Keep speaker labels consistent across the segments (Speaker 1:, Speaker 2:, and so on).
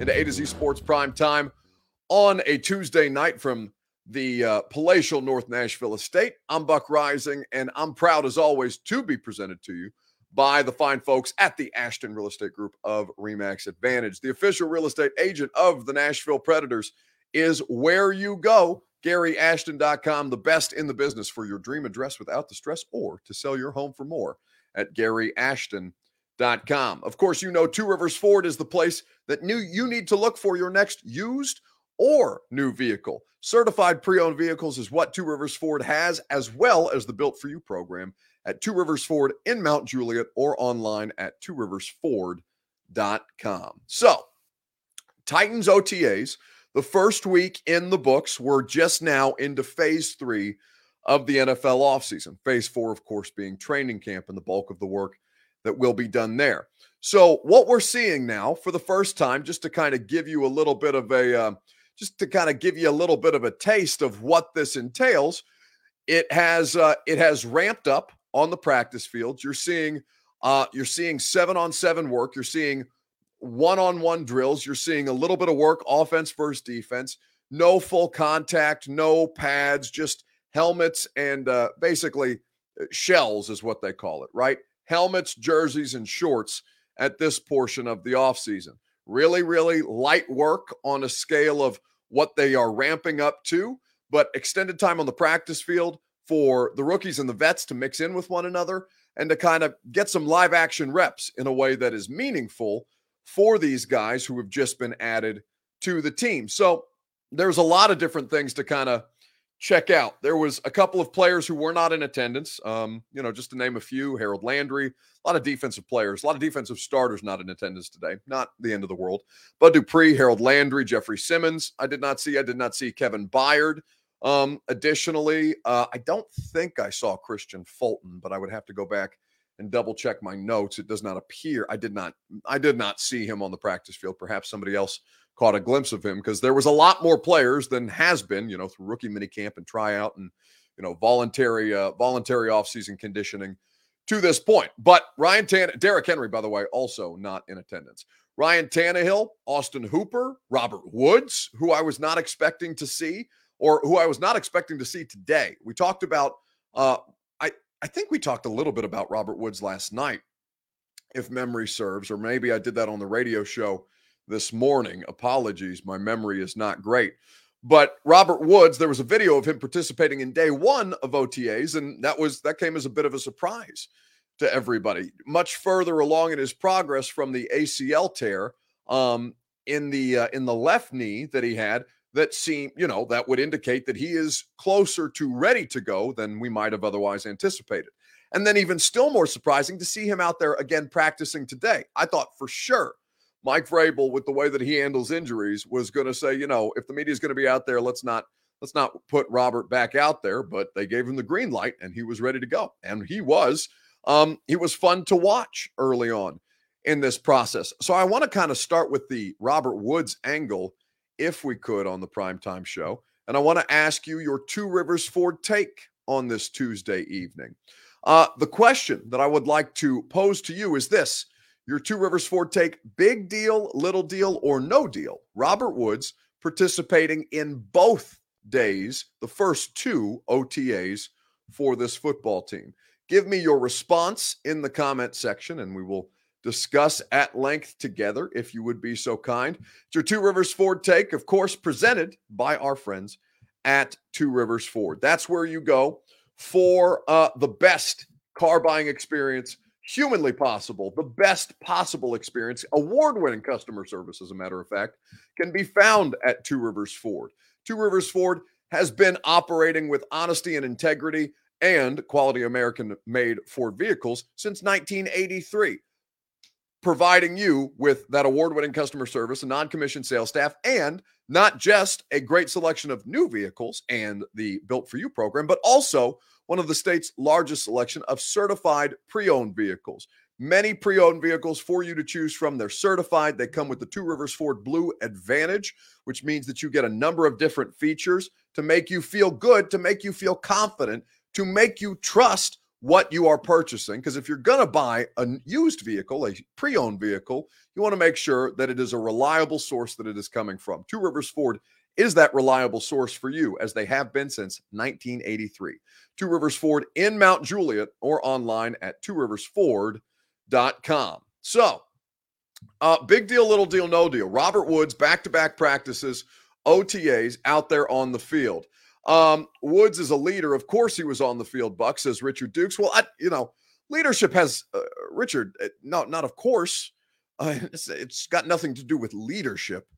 Speaker 1: into A to Z Sports Prime Time on a Tuesday night from the uh, palatial North Nashville estate. I'm Buck Reising, and I'm proud as always to be presented to you by the fine folks at the Ashton Real Estate Group of Remax Advantage. The official real estate agent of the Nashville Predators is where you go. GaryAshton.com, the best in the business for your dream address without the stress or to sell your home for more at GaryAshton.com. Of course, you know Two Rivers Ford is the place that new you need to look for your next used or new vehicle. Certified pre owned vehicles is what Two Rivers Ford has, as well as the Built for You program at Two Rivers Ford in Mount Juliet or online at tworiversford.com. So, Titans OTAs, the first week in the books, we're just now into phase three of the NFL offseason. Phase four, of course, being training camp and the bulk of the work that will be done there. So, what we're seeing now for the first time, just to kind of give you a little bit of a, uh, just to kind of give you a little bit of a taste of what this entails, it has uh, it has ramped up on the practice field. You're seeing uh, you're seeing seven on seven work. You're seeing one on one drills. You're seeing a little bit of work, offense versus defense. No full contact, no pads, just helmets and uh, basically uh, shells is what they call it, right? Helmets, jerseys, and shorts at this portion of the offseason. Really, really light work on a scale of what they are ramping up to, but extended time on the practice field for the rookies and the vets to mix in with one another and to kind of get some live action reps in a way that is meaningful for these guys who have just been added to the team. So there's a lot of different things to kind of check out. There was a couple of players who were not in attendance. Um, you know, just to name a few, Harold Landry, a lot of defensive players, a lot of defensive starters not in attendance today. Not the end of the world. Bud Dupree, Harold Landry, Jeffrey Simmons. I did not see. I did not see Kevin Byard. Um, additionally, uh, I don't think I saw Kristian Fulton, but I would have to go back and double check my notes. It does not appear I did not I did not see him on the practice field. Perhaps somebody else caught a glimpse of him because there was a lot more players than has been, you know, through rookie minicamp and tryout and you know voluntary uh, voluntary offseason conditioning to this point. But Ryan Tan Derrick Henry, by the way, also not in attendance. Ryan Tannehill, Austin Hooper, Robert Woods, who I was not expecting to see, or who I was not expecting to see today. We talked about uh, I think we talked a little bit about Robert Woods last night, if memory serves, or maybe I did that on the radio show this morning. Apologies, my memory is not great. But Robert Woods, there was a video of him participating in day one of OTAs, and that was that came as a bit of a surprise to everybody. Much further along in his progress from the ACL tear um, in the uh, in the left knee that he had, that seem, you know, that would indicate that he is closer to ready to go than we might have otherwise anticipated. And then, even still more surprising to see him out there again practicing today. I thought for sure Mike Vrabel, with the way that he handles injuries, was going to say, you know, if the media is going to be out there, let's not let's not put Robert back out there. But they gave him the green light, and he was ready to go, and he was. Um, he was fun to watch early on in this process. So I want to kind of start with the Robert Woods angle if we could, on the primetime show. And I want to ask you your Two Rivers Ford take on this Tuesday evening. Uh, the question that I would like to pose to you is this Your Two Rivers Ford take big deal, little deal, or no deal? Robert Woods participating in both days, the first two OTAs for this football team. Give me your response in the comment section, and we will discuss at length together, if you would be so kind. It's your Two Rivers Ford take, of course, presented by our friends at Two Rivers Ford. That's where you go for uh, the best car buying experience humanly possible, the best possible experience, award winning customer service, as a matter of fact, can be found at Two Rivers Ford. Two Rivers Ford has been operating with honesty and integrity and quality American made Ford vehicles since 1983 providing you with that award winning customer service, a non commissioned sales staff, and not just a great selection of new vehicles and the Built for You program, but also one of the state's largest selection of certified pre owned vehicles. Many pre owned vehicles for you to choose from. They're certified. They come with the Two Rivers Ford Blue Advantage, which means that you get a number of different features to make you feel good, to make you feel confident, to make you trust what you are purchasing. Because if you're going to buy a used vehicle, a pre owned vehicle, you want to make sure that it is a reliable source that it is coming from. Two Rivers Ford is that reliable source for you, as they have been since 1983. Two Rivers Ford in Mount Juliet or online at tworiversford.com. So, uh, big deal, little deal, no deal. Robert Woods, back to back practices, OTAs out there on the field. Um, Woods is a leader. Of course, he was on the field, Buck, says Richard Dukes. Well, I, you know, leadership has, uh, Richard, uh, no, not of course. Uh, it's, it's got nothing to do with leadership.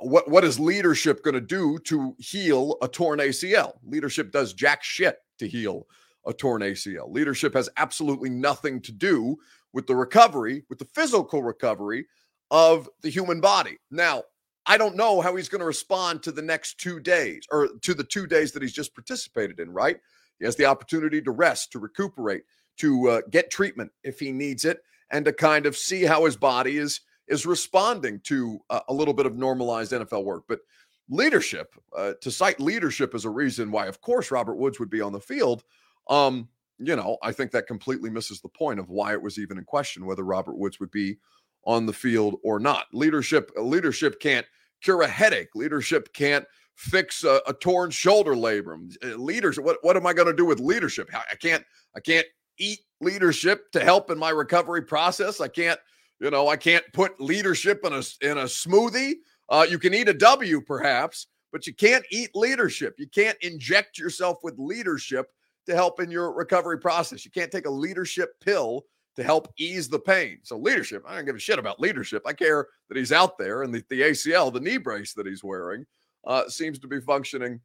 Speaker 1: What, what is leadership going to do to heal a torn ACL? Leadership does jack shit to heal a torn ACL. Leadership has absolutely nothing to do with the recovery, with the physical recovery of the human body. Now, I don't know how he's going to respond to the next two days or to the two days that he's just participated in, right? He has the opportunity to rest, to recuperate, to uh, get treatment if he needs it, and to kind of see how his body is is responding to uh, a little bit of normalized NFL work. But leadership, uh, to cite leadership as a reason why, of course, Robert Woods would be on the field, um, you know, I think that completely misses the point of why it was even in question whether Robert Woods would be on the field or not. Leadership leadership can't cure a headache. Leadership can't fix a, a torn shoulder labrum. Uh, leadership. What what am I going to do with leadership? I can't I can't eat leadership to help in my recovery process. I can't you know I can't put leadership in a in a smoothie. Uh, you can eat a W perhaps, but you can't eat leadership. You can't inject yourself with leadership to help in your recovery process. You can't take a leadership pill to help ease the pain. So leadership, I don't give a shit about leadership. I care that he's out there and the, the ACL, the knee brace that he's wearing, uh, seems to be functioning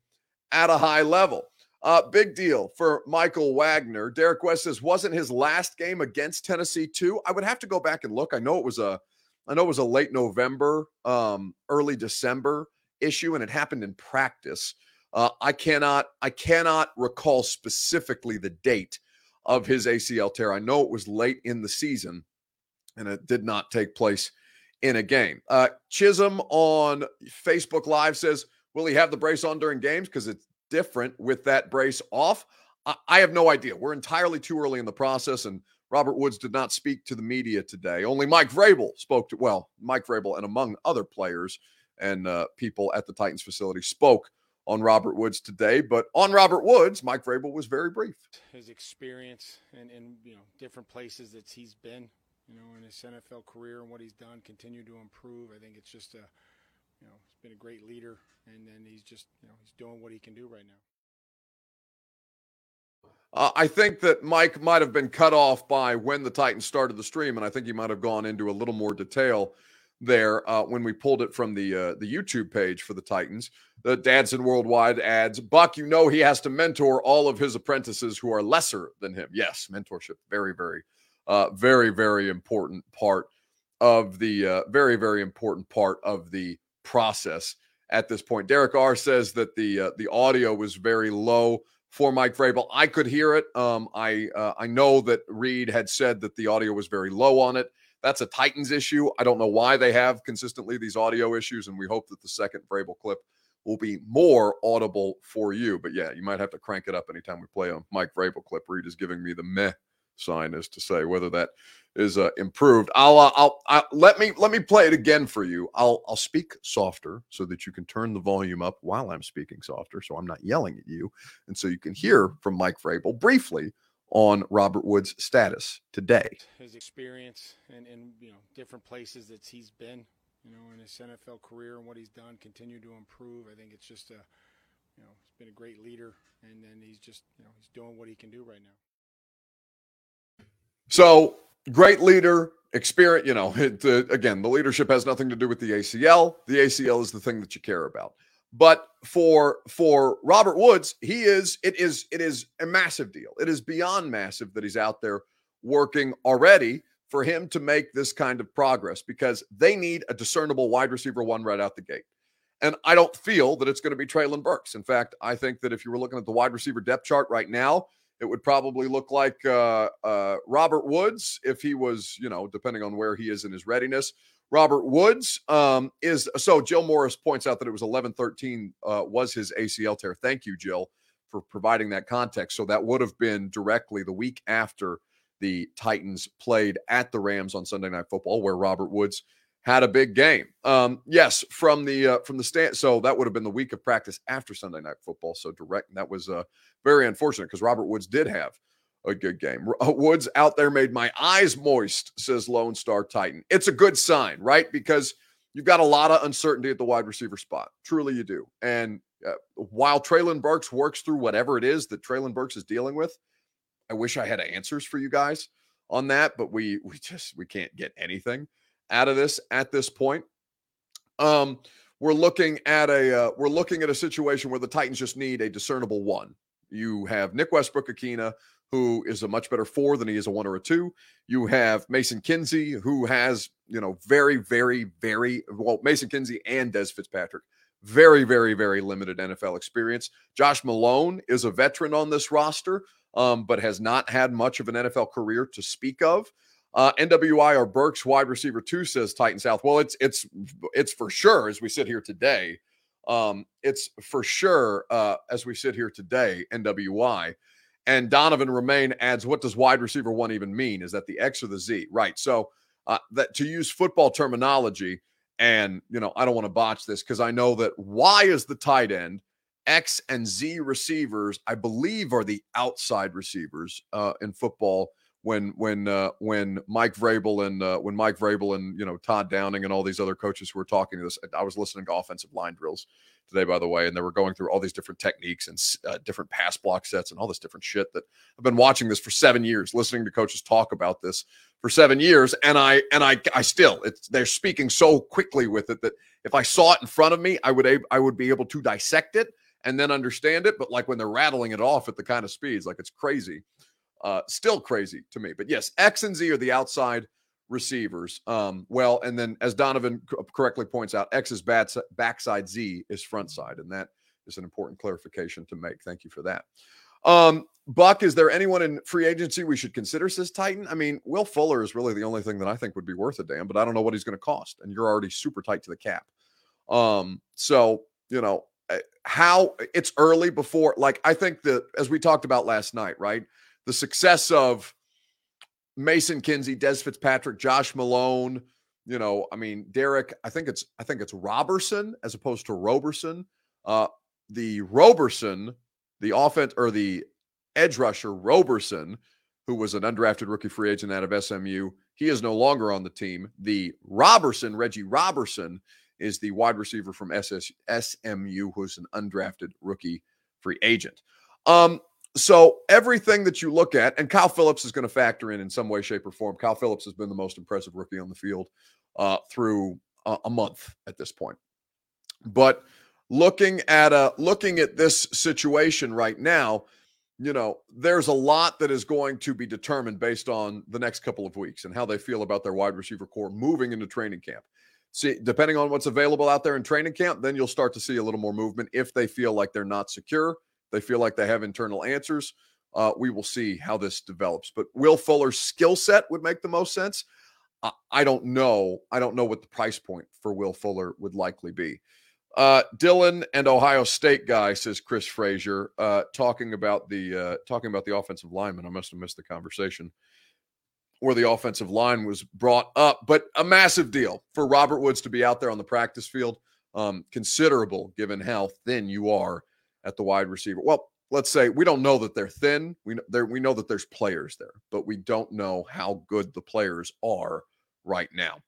Speaker 1: at a high level. Uh, big deal for Michael Wagner. Derek West says, wasn't his last game against Tennessee too? I would have to go back and look. I know it was a, I know it was a late November, um, early December issue, and it happened in practice. Uh, I cannot, I cannot recall specifically the date of his ACL tear. I know it was late in the season, and it did not take place in a game. Uh, Chisholm on Facebook Live says, "Will he have the brace on during games? Because it's different with that brace off." I, have no idea. We're entirely too early in the process, and Robert Woods did not speak to the media today. Only Mike Vrabel spoke to. Well, Mike Vrabel and among other players and uh, people at the Titans facility spoke on Robert Woods today. But on Robert Woods, Mike Vrabel was very brief.
Speaker 2: His experience and you know different places that he's been, you know, in his NFL career and what he's done, continue to improve. I think it's just a, you know, he's been a great leader, and then he's just you know he's doing what he can do right now.
Speaker 1: Uh, I think that Mike might have been cut off by when the Titans started the stream, and I think he might have gone into a little more detail there uh, when we pulled it from the uh, the YouTube page for the Titans. The Dadson Worldwide adds, Buck, you know he has to mentor all of his apprentices who are lesser than him. Yes, mentorship, very, very, uh, very, very important part of the uh, very, very important part of the process at this point. Derek R says that the uh, the audio was very low for Mike Vrabel. I could hear it. Um, I uh, I know that Reed had said that the audio was very low on it. That's a Titans issue. I don't know why they have consistently these audio issues, and we hope that the second Vrabel clip will be more audible for you. But yeah, you might have to crank it up anytime we play a Mike Vrabel clip. Reed is giving me the meh sign is to say whether that is uh, improved. I'll, uh, I'll, I'll let me let me play it again for you. I'll I'll speak softer so that you can turn the volume up while I'm speaking softer, so I'm not yelling at you, and so you can hear from Mike Vrabel briefly on Robert Woods' status today.
Speaker 2: His experience and in, you know different places that he's been, you know, in his NFL career and what he's done, continue to improve. I think it's just a, you know, he's been a great leader, and then he's just, you know, he's doing what he can do right now.
Speaker 1: So great leader, experience. You know, it, uh, again, the leadership has nothing to do with the ACL. The ACL is the thing that you care about. But for for Robert Woods, he is it is it is a massive deal. It is beyond massive that he's out there working already for him to make this kind of progress because they need a discernible wide receiver one right out the gate. And I don't feel that it's going to be Treylon Burks. In fact, I think that if you were looking at the wide receiver depth chart right now, it would probably look like uh, uh, Robert Woods if he was, you know, depending on where he is in his readiness. Robert Woods um, is so Jill Morris points out that it was 11 13 uh, was his ACL tear. Thank you, Jill, for providing that context. So that would have been directly the week after the Titans played at the Rams on Sunday Night Football, where Robert Woods had a big game. Um, yes, from the uh, from the stand. So that would have been the week of practice after Sunday Night Football. So direct. and That was uh, very unfortunate because Robert Woods did have a good game. Uh, Woods out there made my eyes moist, says Lone Star Titan. It's a good sign, right? Because you've got a lot of uncertainty at the wide receiver spot. Truly, you do. And uh, while Treylon Burks works through whatever it is that Treylon Burks is dealing with, I wish I had answers for you guys on that, but we we just we can't get anything out of this at this point. Um, we're looking at a uh, we're looking at a situation where the Titans just need a discernible one. You have Nick Westbrook-Ikhine, who is a much better four than he is a one or a two. You have Mason Kinsey, who has you know very very very well Mason Kinsey and Dez Fitzpatrick very, very, very limited NFL experience. Josh Malone is a veteran on this roster, um, but has not had much of an NFL career to speak of. Uh, NWI or Burks wide receiver two says Titan South. Well, it's it's it's for sure as we sit here today. Um, it's for sure uh, as we sit here today. NWI and Donovan Remain adds, "What does wide receiver one even mean? Is that the X or the Z?" Right. So uh, that to use football terminology, and, you know, I don't want to botch this because I know that Y is the tight end. X and Z receivers, I believe, are the outside receivers uh, in football. When when uh, when Mike Vrabel and uh, when Mike Vrabel and you know Todd Downing and all these other coaches were talking to this, I was listening to offensive line drills today, by the way, and they were going through all these different techniques and uh, different pass block sets and all this different shit. That I've been watching this for seven years, listening to coaches talk about this for seven years, and I and I I still it's they're speaking so quickly with it that if I saw it in front of me, I would I would be able to dissect it and then understand it. But like when they're rattling it off at the kind of speeds, like it's crazy, uh, still crazy to me. But yes, X and Z are the outside receivers. Um, well, and then as Donovan correctly points out, X is bad, backside, Z is front side, and that is an important clarification to make. Thank you for that. Um, Buck, is there anyone in free agency we should consider, says Titan? I mean, Will Fuller is really the only thing that I think would be worth a damn, but I don't know what he's going to cost. And you're already super tight to the cap. Um, so, you know, eh, how it's early before, like, I think that as we talked about last night, right? The success of Mason Kinsey, Dez Fitzpatrick, Josh Malone, you know, I mean, Derek, I think it's, I think it's Roberson as opposed to Roberson. Uh, the Roberson, the offense or the edge rusher Roberson, who was an undrafted rookie free agent out of SMU. He is no longer on the team. The Roberson, Reggie Roberson, is the wide receiver from SS, SMU, who's an undrafted rookie free agent. Um, so everything that you look at, and Kyle Phillips is going to factor in in some way, shape, or form. Kyle Phillips has been the most impressive rookie on the field uh, through a, a month at this point. But looking at a looking at this situation right now, you know, there's a lot that is going to be determined based on the next couple of weeks and how they feel about their wide receiver corps moving into training camp. See, depending on what's available out there in training camp, then you'll start to see a little more movement if they feel like they're not secure, they feel like they have internal answers. Uh, we will see how this develops. But Will Fuller's skill set would make the most sense. I, I don't know. I don't know what the price point for Will Fuller would likely be. Uh, Dylan and Ohio State guy says Chris Frazier uh, talking about the uh, talking about the offensive lineman. I must have missed the conversation where the offensive line was brought up, but a massive deal for Robert Woods to be out there on the practice field. Um, considerable given how thin you are at the wide receiver. Well, let's say we don't know that they're thin. We know, we know that there's players there, but we don't know how good the players are right now.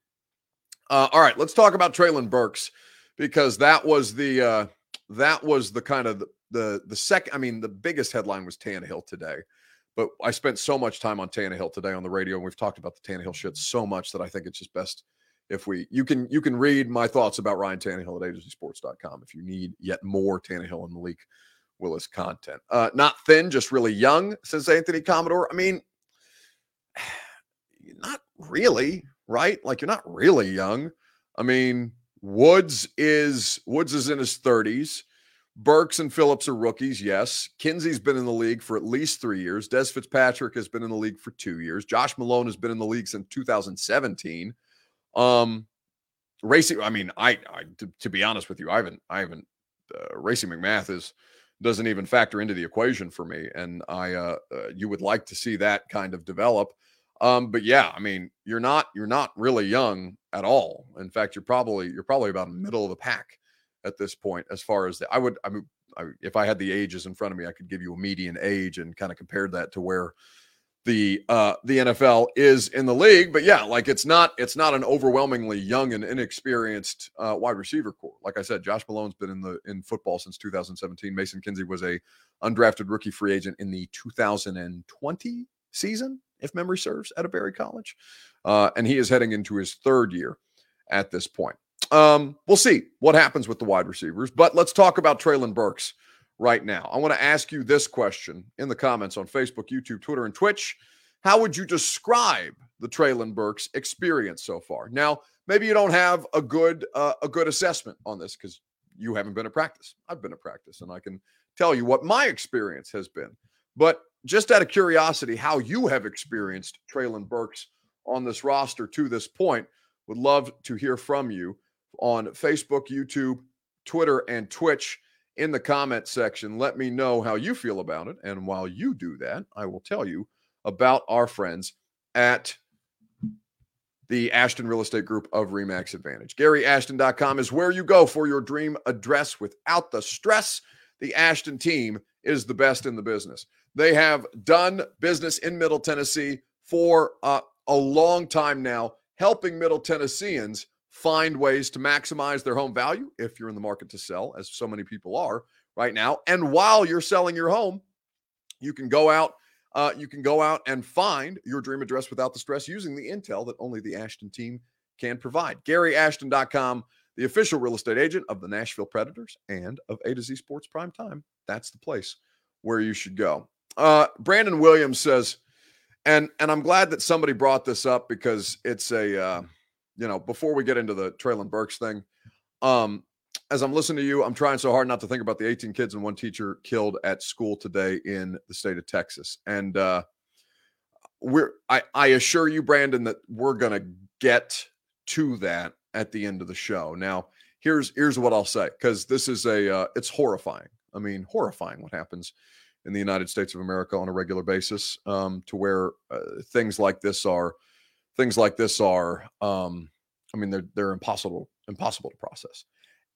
Speaker 1: Uh, all right, let's talk about Treylon Burks because that was the uh, that was the kind of the, the the second. I mean, the biggest headline was Tannehill today, but I spent so much time on Tannehill today on the radio, and we've talked about the Tannehill shit so much that I think it's just best if we you can you can read my thoughts about Ryan Tannehill at AtoZSports.com if you need yet more Tannehill and Malik Willis content. Uh, not thin, just really young, says Anthony Commodore. I mean, not really, right? Like you're not really young. I mean, Woods is Woods is in his 30s. Burks and Phillips are rookies, yes. Kinsey's been in the league for at least three years. Dez Fitzpatrick has been in the league for two years. Josh Malone has been in the league since 2017. Um, Racey. I mean, I, I to, to, be honest with you, I haven't, I haven't. Uh, Racey McMath is doesn't even factor into the equation for me. And I, uh, uh, you would like to see that kind of develop. Um, but yeah, I mean, you're not you're not really young at all. In fact, you're probably you're probably about middle of the pack at this point as far as the, I would I mean I, if I had the ages in front of me, I could give you a median age and kind of compare that to where the uh the NFL is in the league. But yeah, like it's not it's not an overwhelmingly young and inexperienced uh, wide receiver corps. Like I said, Josh Malone's been in the in football since 2017. Mason Kinsey was a undrafted rookie free agent in the 2020 season if memory serves, at a Berry College. Uh, and he is heading into his third year at this point. Um, we'll see what happens with the wide receivers, but let's talk about Treylon Burks right now. I want to ask you this question in the comments on Facebook, YouTube, Twitter, and Twitch. How would you describe the Treylon Burks experience so far? Now, maybe you don't have a good uh, a good assessment on this because you haven't been at practice. I've been at practice, and I can tell you what my experience has been. But just out of curiosity, how you have experienced Treylon Burks on this roster to this point. Would love to hear from you on Facebook, YouTube, Twitter, and Twitch in the comment section. Let me know how you feel about it. And while you do that, I will tell you about our friends at the Ashton Real Estate Group of Remax Advantage. GaryAshton.com is where you go for your dream address without the stress. The Ashton team is the best in the business. They have done business in Middle Tennessee for uh, a long time now, helping Middle Tennesseans find ways to maximize their home value if you're in the market to sell, as so many people are right now. And while you're selling your home, you can go out. Uh, you can go out and find your dream address without the stress using the intel that only the Ashton team can provide. GaryAshton.com, the official real estate agent of the Nashville Predators and of A to Z Sports Prime Time. That's the place where you should go. Uh, Brandon Williams says, and and I'm glad that somebody brought this up because it's a uh, you know before we get into the Treylon Burks thing, um, as I'm listening to you, I'm trying so hard not to think about the 18 kids and one teacher killed at school today in the state of Texas, and uh, we're I I assure you, Brandon, that we're gonna get to that at the end of the show. Now, here's here's what I'll say because this is a uh, it's horrifying. I mean, horrifying what happens in the United States of America on a regular basis, um, to where uh, things like this are things like this are. Um, I mean, they're they're impossible impossible to process.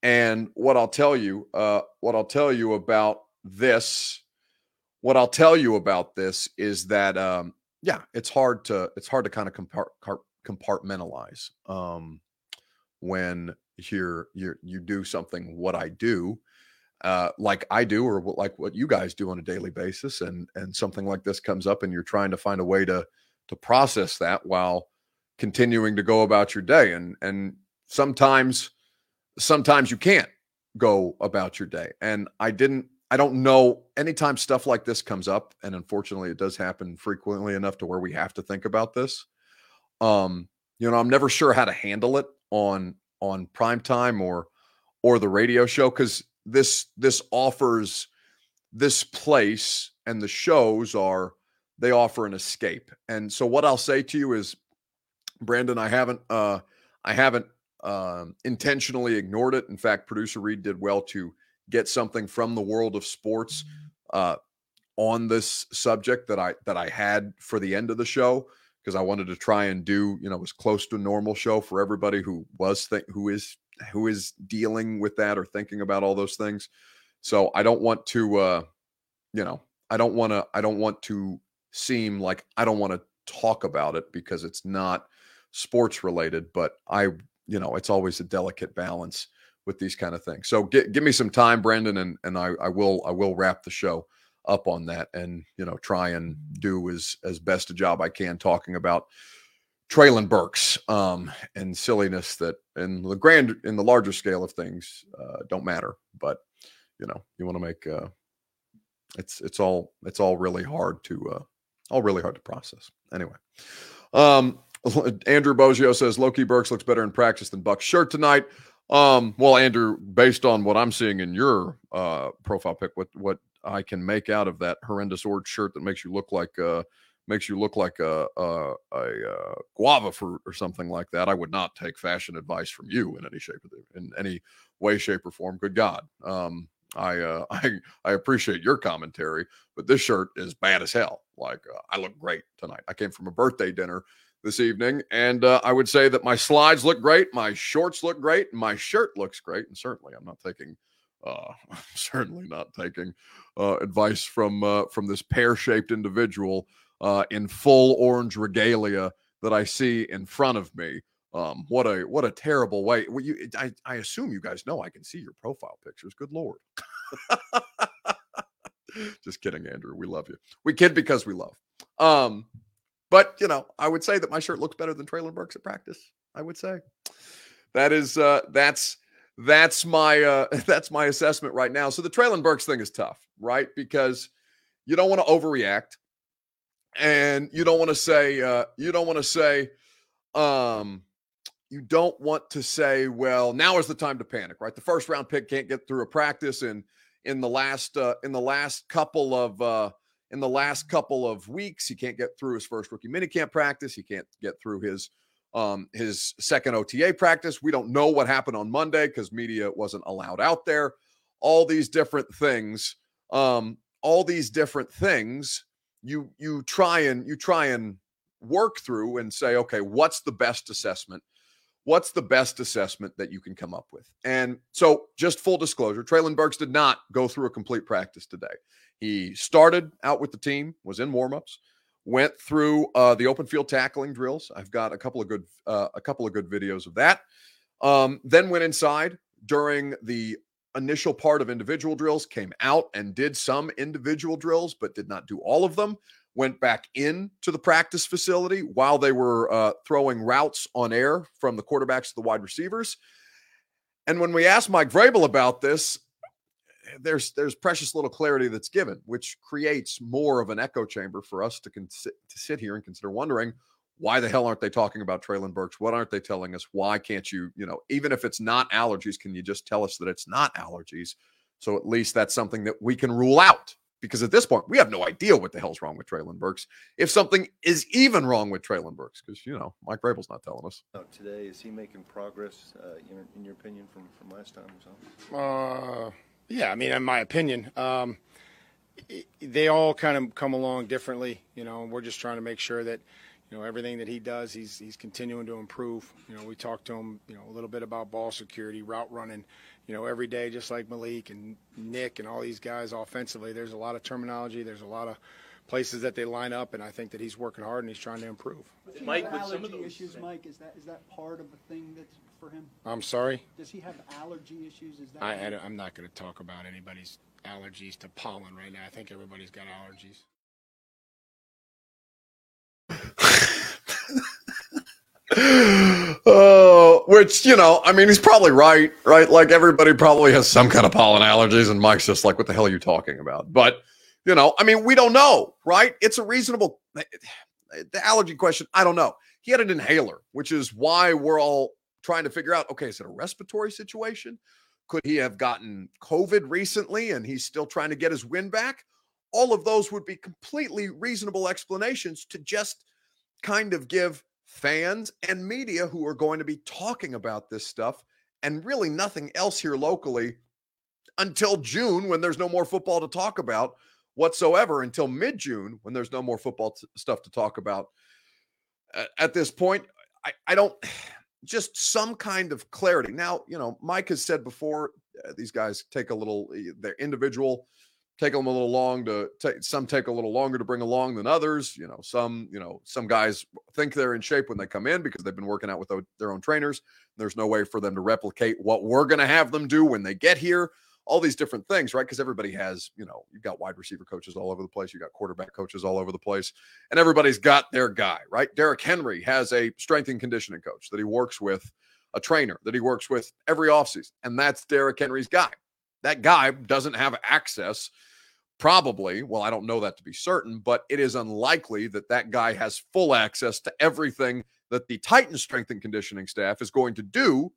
Speaker 1: And what I'll tell you, uh, what I'll tell you about this, what I'll tell you about this is that, um, yeah, it's hard to it's hard to kind of compart- compartmentalize um, when you're you you do something what I do uh, like I do, or like what you guys do on a daily basis, and and something like this comes up, and you're trying to find a way to to process that while continuing to go about your day, and and sometimes sometimes you can't go about your day, and I didn't. I don't know. Anytime stuff like this comes up, and unfortunately, it does happen frequently enough to where we have to think about this. Um, you know, I'm never sure how to handle it on on prime time or or the radio show because this this offers this place and the shows are they offer an escape. And so what I'll say to you is Brandon, I haven't uh I haven't um intentionally ignored it. In fact, producer Reed did well to get something from the world of sports uh on this subject that I that I had for the end of the show because I wanted to try and do, you know, as close to a normal show for everybody who was th- who is who is dealing with that or thinking about all those things. So I don't want to, uh, you know, I don't want to, I don't want to seem like I don't want to talk about it because it's not sports related, but I, you know, it's always a delicate balance with these kind of things. So give, give me some time, Brandon, and, and I, I will, I will wrap the show up on that and, you know, try and do as, as best a job I can talking about Treylon Burks um, and silliness that in the grand in the larger scale of things uh, don't matter. But you know, you want to make uh, it's it's all it's all really hard to uh, all really hard to process. Anyway, um, Andrew Bozio says Loki Burks looks better in practice than Buck's shirt tonight. Um, well, Andrew, based on what I'm seeing in your uh, profile pic, what what I can make out of that horrendous orange shirt that makes you look like uh, makes you look like a, a, a, uh, guava fruit or something like that. I would not take fashion advice from you in any shape, in any way, shape, or form. Good God, um, I uh, I I appreciate your commentary, but this shirt is bad as hell. Like uh, I look great tonight. I came from a birthday dinner this evening, and uh, I would say that my slides look great, my shorts look great, my shirt looks great. And certainly, I'm not taking uh, I'm certainly not taking uh, advice from uh, from this pear-shaped individual uh, in full orange regalia that I see in front of me. Um, what a what a terrible way. Well, you, I, I assume you guys know I can see your profile pictures. Good lord. Just kidding, Andrew. We love you. We kid because we love. Um, but you know, I would say that my shirt looks better than Treylon Burks at practice. I would say that is uh, that's that's my uh, that's my assessment right now. So the Treylon Burks thing is tough, right? Because you don't want to overreact, and you don't want to say uh, you don't want to say um, you don't want to say, well, now is the time to panic, right? The first round pick can't get through a practice in in the last uh, in the last couple of uh, in the last couple of weeks. He can't get through his first rookie minicamp practice. He can't get through his um, his second OTA practice. We don't know what happened on Monday because media wasn't allowed out there. All these different things, um, all these different things, you you try and you try and work through and say, okay, what's the best assessment? What's the best assessment that you can come up with? And so, just full disclosure, Treylon Burks did not go through a complete practice today. He started out with the team, was in warmups, went through uh, the open field tackling drills. I've got a couple of good uh, a couple of good videos of that. Um, then went inside during the initial part of individual drills, came out and did some individual drills, but did not do all of them. Went back in to the practice facility while they were uh, throwing routes on air from the quarterbacks to the wide receivers. And when we asked Mike Vrabel about this, there's there's precious little clarity that's given, which creates more of an echo chamber for us to, con- to sit here and consider wondering why the hell aren't they talking about Treylon Burks? What aren't they telling us? Why can't you, you know, even if it's not allergies, can you just tell us that it's not allergies? So at least that's something that we can rule out. Because at this point, we have no idea what the hell's wrong with Treylon Burks. If something is even wrong with Treylon Burks, because you know Mike Vrabel's not telling us.
Speaker 3: Today, is he making progress, uh, in, in, your opinion, from, from last time or
Speaker 2: so? Uh, yeah, I mean, in my opinion, um, they all kind of come along differently. You know, we're just trying to make sure that you know everything that he does, he's he's continuing to improve. You know, we talked to him, you know, a little bit about ball security, route running. You know, every day, just like Malik and Nick and all these guys offensively, there's a lot of terminology. There's a lot of places that they line up, and I think that he's working hard and he's trying to improve.
Speaker 4: Mike, with some of those issues, Mike, is that is that part of the thing that's for him?
Speaker 2: I'm sorry.
Speaker 4: Does he have allergy issues? Is that?
Speaker 2: I, I am not going to talk about anybody's allergies to pollen right now. I think everybody's got allergies.
Speaker 1: Oh, which you know, I mean, he's probably right, right? Like everybody probably has some kind of pollen allergies, and Mike's just like, "What the hell are you talking about?" But you know, I mean, we don't know, right? It's a reasonable the allergy question. I don't know. He had an inhaler, which is why we're all trying to figure out okay, is it a respiratory situation? Could he have gotten COVID recently and he's still trying to get his wind back? All of those would be completely reasonable explanations to just kind of give fans and media who are going to be talking about this stuff and really nothing else here locally until June when there's no more football to talk about whatsoever until mid June when there's no more football t- stuff to talk about. at this point, I, I don't just some kind of clarity. Now, you know, Mike has said before, uh, these guys take a little, eh, they're individual, take them a little long to take, some take a little longer to bring along than others. You know, some, you know, some guys think they're in shape when they come in because they've been working out with their own trainers. There's no way for them to replicate what we're going to have them do when they get here all these different things, right? Because everybody has, you know, you've got wide receiver coaches all over the place, you got quarterback coaches all over the place, and everybody's got their guy, right? Derrick Henry has a strength and conditioning coach that he works with, a trainer that he works with every offseason, and that's Derrick Henry's guy. That guy doesn't have access, probably. Well, I don't know that to be certain, but it is unlikely that that guy has full access to everything that the Titan strength and conditioning staff is going to do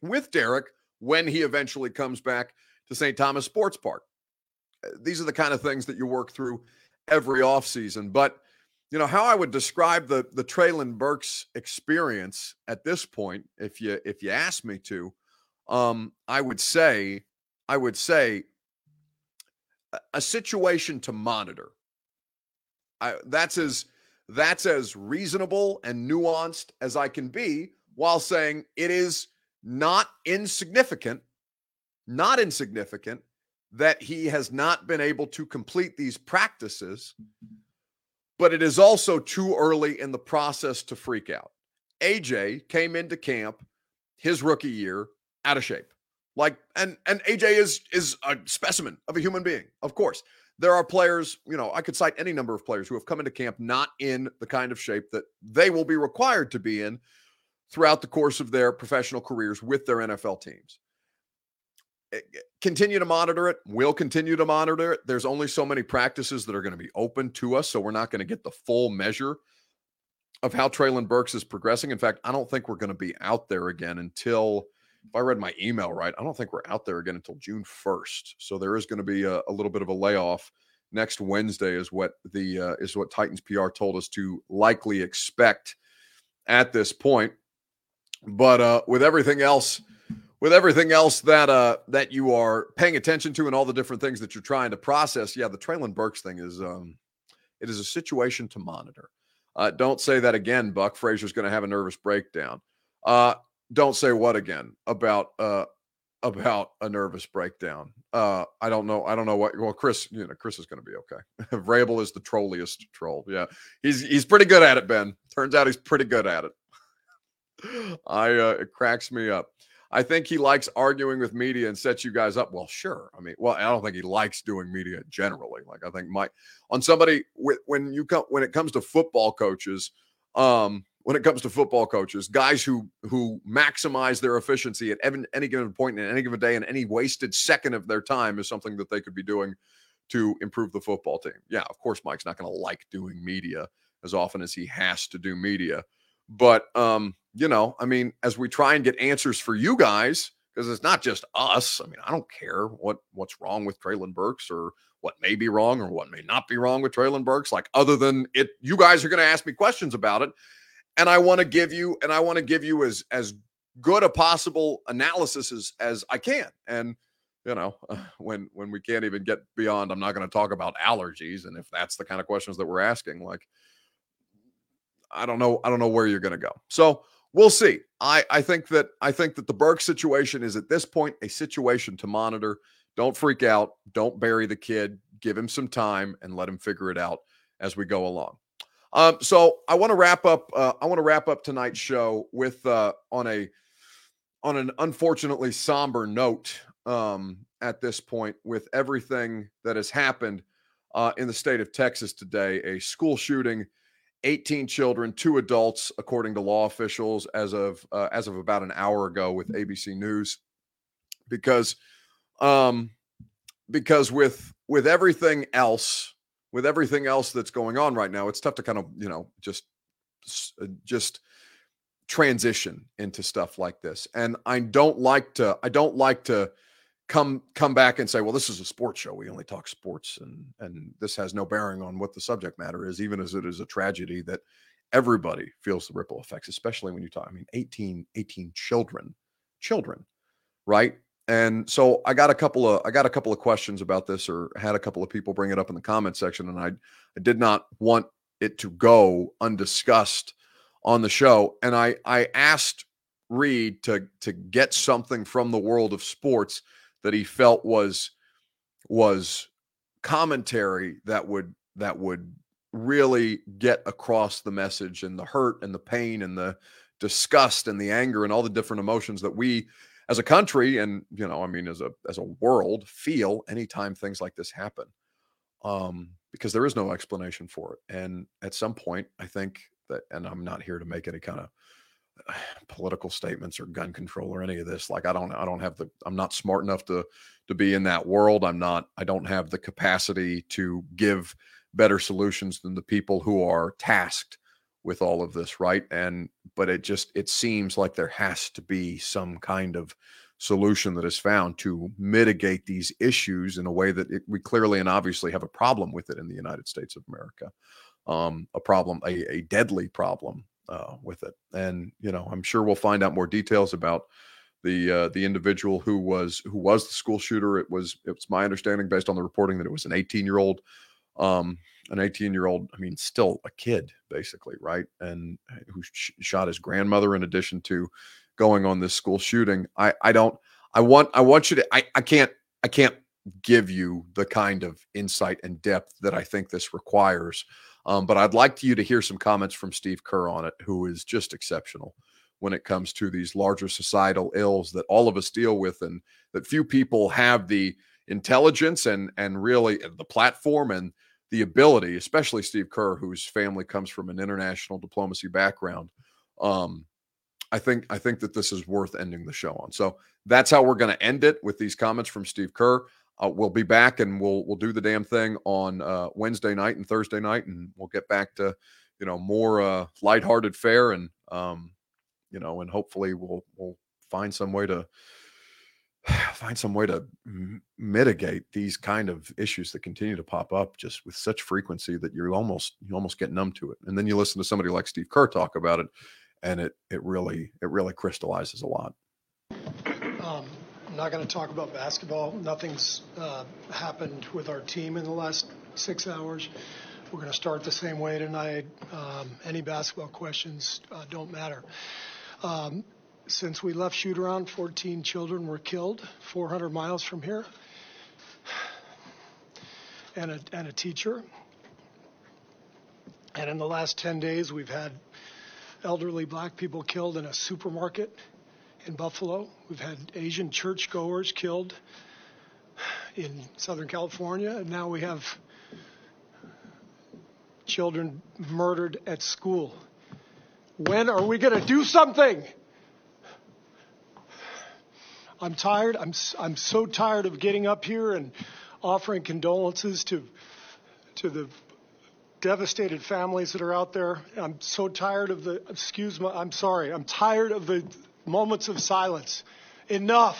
Speaker 1: with Derrick when he eventually comes back to St. Thomas Sports Park. Uh, these are the kind of things that you work through every offseason. But you know how I would describe the the Treylon Burks experience at this point, if you if you ask me to, um, I would say, I would say a situation to monitor. I, that's as that's as reasonable and nuanced as I can be while saying it is not insignificant, not insignificant that he has not been able to complete these practices, but it is also too early in the process to freak out. AJ came into camp his rookie year out of shape. Like and and AJ is is a specimen of a human being. Of course. There are players, you know, I could cite any number of players who have come into camp not in the kind of shape that they will be required to be in throughout the course of their professional careers with their NFL teams. Eh, eh, continue to monitor it. We'll continue to monitor it. There's only so many practices that are going to be open to us, so we're not going to get the full measure of how Treylon Burks is progressing. In fact, I don't think we're going to be out there again until if I read my email right, I don't think we're out there again until June 1st. So there is going to be a, a little bit of a layoff next Wednesday, is what the uh, is what Titans PR told us to likely expect at this point. But uh, with everything else, with everything else that uh, that you are paying attention to, and all the different things that you're trying to process, yeah, the Treylon Burks thing is um, it is a situation to monitor. Uh, don't say that again, Buck. Frazier's going to have a nervous breakdown. Uh, don't say what again about uh about a nervous breakdown. Uh I don't know. I don't know what well Chris, you know, Chris is gonna be okay. Vrabel is the trolliest troll. Yeah. He's he's pretty good at it, Ben. Turns out he's pretty good at it. I uh it cracks me up. I think he likes arguing with media and sets you guys up. Well, sure. I mean, well, I don't think he likes doing media generally. Like I think Mike on somebody when you come when it comes to football coaches, um, when it comes to football coaches, guys who who maximize their efficiency at any given point in any given day and any wasted second of their time is something that they could be doing to improve the football team. Yeah, of course, Mike's not going to like doing media as often as he has to do media, but um, you know, I mean, as we try and get answers for you guys, because it's not just us. I mean, I don't care what what's wrong with Treylon Burks or what may be wrong or what may not be wrong with Treylon Burks. Like, other than it, you guys are going to ask me questions about it and I want to give you and I want to give you as as good a possible analysis as as I can. And you know, when when we can't even get beyond, I'm not going to talk about allergies, and if that's the kind of questions that we're asking, like I don't know, I don't know where you're going to go. So we'll see. I I think that I think that the Burke situation is at this point a situation to monitor. Don't freak out. Don't bury the kid. Give him some time and let him figure it out as we go along. Um, so I want to wrap up. Uh, I want to wrap up tonight's show with uh, on a on an unfortunately somber note. Um, at this point, with everything that has happened uh, in the state of Texas today, a school shooting, 18 children, two adults, according to law officials, as of uh, as of about an hour ago with ABC News, because um, because with with everything else with everything else that's going on right now, it's tough to kind of, you know, just uh, just transition into stuff like this. And I don't like to I don't like to come come back and say, well, this is a sports show. We only talk sports and and this has no bearing on what the subject matter is, even as it is a tragedy that everybody feels the ripple effects, especially when you talk, I mean, 18, 18 children, children, right? And so I got a couple of I got a couple of questions about this, or had a couple of people bring it up in the comment section, and I I did not want it to go undiscussed on the show. And I I asked Reed to to get something from the world of sports that he felt was was commentary that would that would really get across the message and the hurt and the pain and the disgust and the anger and all the different emotions that we as a country and you know i mean as a as a world feel anytime things like this happen um because there is no explanation for it. And at some point i think that and i'm not here to make any kind of political statements or gun control or any of this like i don't i don't have the i'm not smart enough to to be in that world. I'm not i don't have the capacity to give better solutions than the people who are tasked with all of this, right? And but it just it seems like there has to be some kind of solution that is found to mitigate these issues in a way that it, we clearly and obviously have a problem with it in the United States of America, um, a problem, a, a deadly problem uh, with it. And you know, I'm sure we'll find out more details about the uh, the individual who was who was the school shooter. It was it's my understanding based on the reporting that it was an 18 year old, um, an 18 year old. I mean, still a kid basically, right? And uh, who sh- shot his grandmother in addition to going on this school shooting. I I don't. I want I want you to. I I can't I can't give you the kind of insight and depth that I think this requires. Um, but I'd like you to hear some comments from Steve Kerr on it, who is just exceptional when it comes to these larger societal ills that all of us deal with and that few people have the intelligence and and really the platform and the ability especially steve kerr whose family comes from an international diplomacy background um i think i think that this is worth ending the show on. So that's how we're going to end it with these comments from steve kerr. Uh, we'll be back and we'll we'll do the damn thing on uh, wednesday night and thursday night and we'll get back to you know more uh lighthearted fare and um you know, and hopefully we'll we'll find some way to find some way to m- mitigate these kind of issues that continue to pop up just with such frequency that you're almost you almost get numb to it. And then you listen to somebody like steve kerr talk about it and it it really it really crystallizes a lot.
Speaker 5: Um, i'm not going to talk about basketball. Nothing's uh, happened with our team in the last six hours. We're going to start the same way tonight. Um, any basketball questions uh, don't matter. Um, since we left shoot around, 14 children were killed 400 miles from here, and a, and a teacher. And in the last 10 days, we've had elderly black people killed in a supermarket in Buffalo. We've had Asian churchgoers killed in Southern California. And now we have children murdered at school when are we going to do something? I'm tired. I'm, I'm so tired of getting up here and offering condolences to, to the devastated families that are out there. I'm so tired of the, excuse me, I'm sorry, I'm tired of the moments of silence. Enough.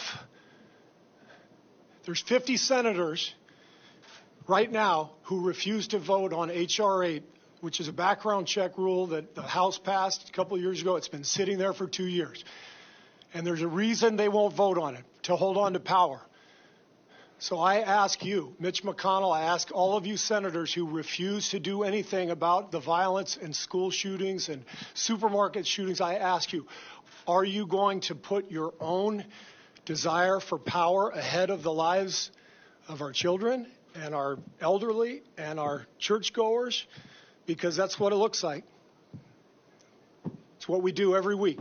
Speaker 5: There's 50 senators right now who refuse to vote on H.R. 8 which is a background check rule that the House passed a couple years ago. It's been sitting there for two years. And there's a reason they won't vote on it to hold on to power. So I ask you, Mitch McConnell, I ask all of you senators who refuse to do anything about the violence and school shootings and supermarket shootings, I ask you, are you going to put your own desire for power ahead of the lives of our children and our elderly and our churchgoers? because that's what it looks like. It's what we do every week.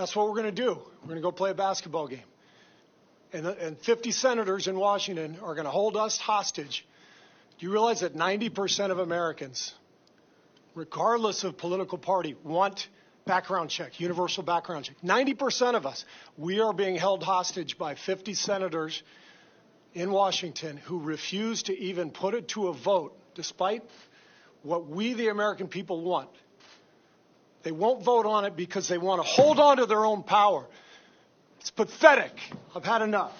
Speaker 5: That's what we're going to do. We're going to go play a basketball game. And, and 50 senators in Washington are going to hold us hostage. Do you realize that 90% of Americans, regardless of political party, want background check, universal background check? 90% of us, we are being held hostage by 50 senators in Washington who refuse to even put it to a vote, despite what we, the American people, want. They won't vote on it because they want to hold on to their own power. It's pathetic. I've had enough.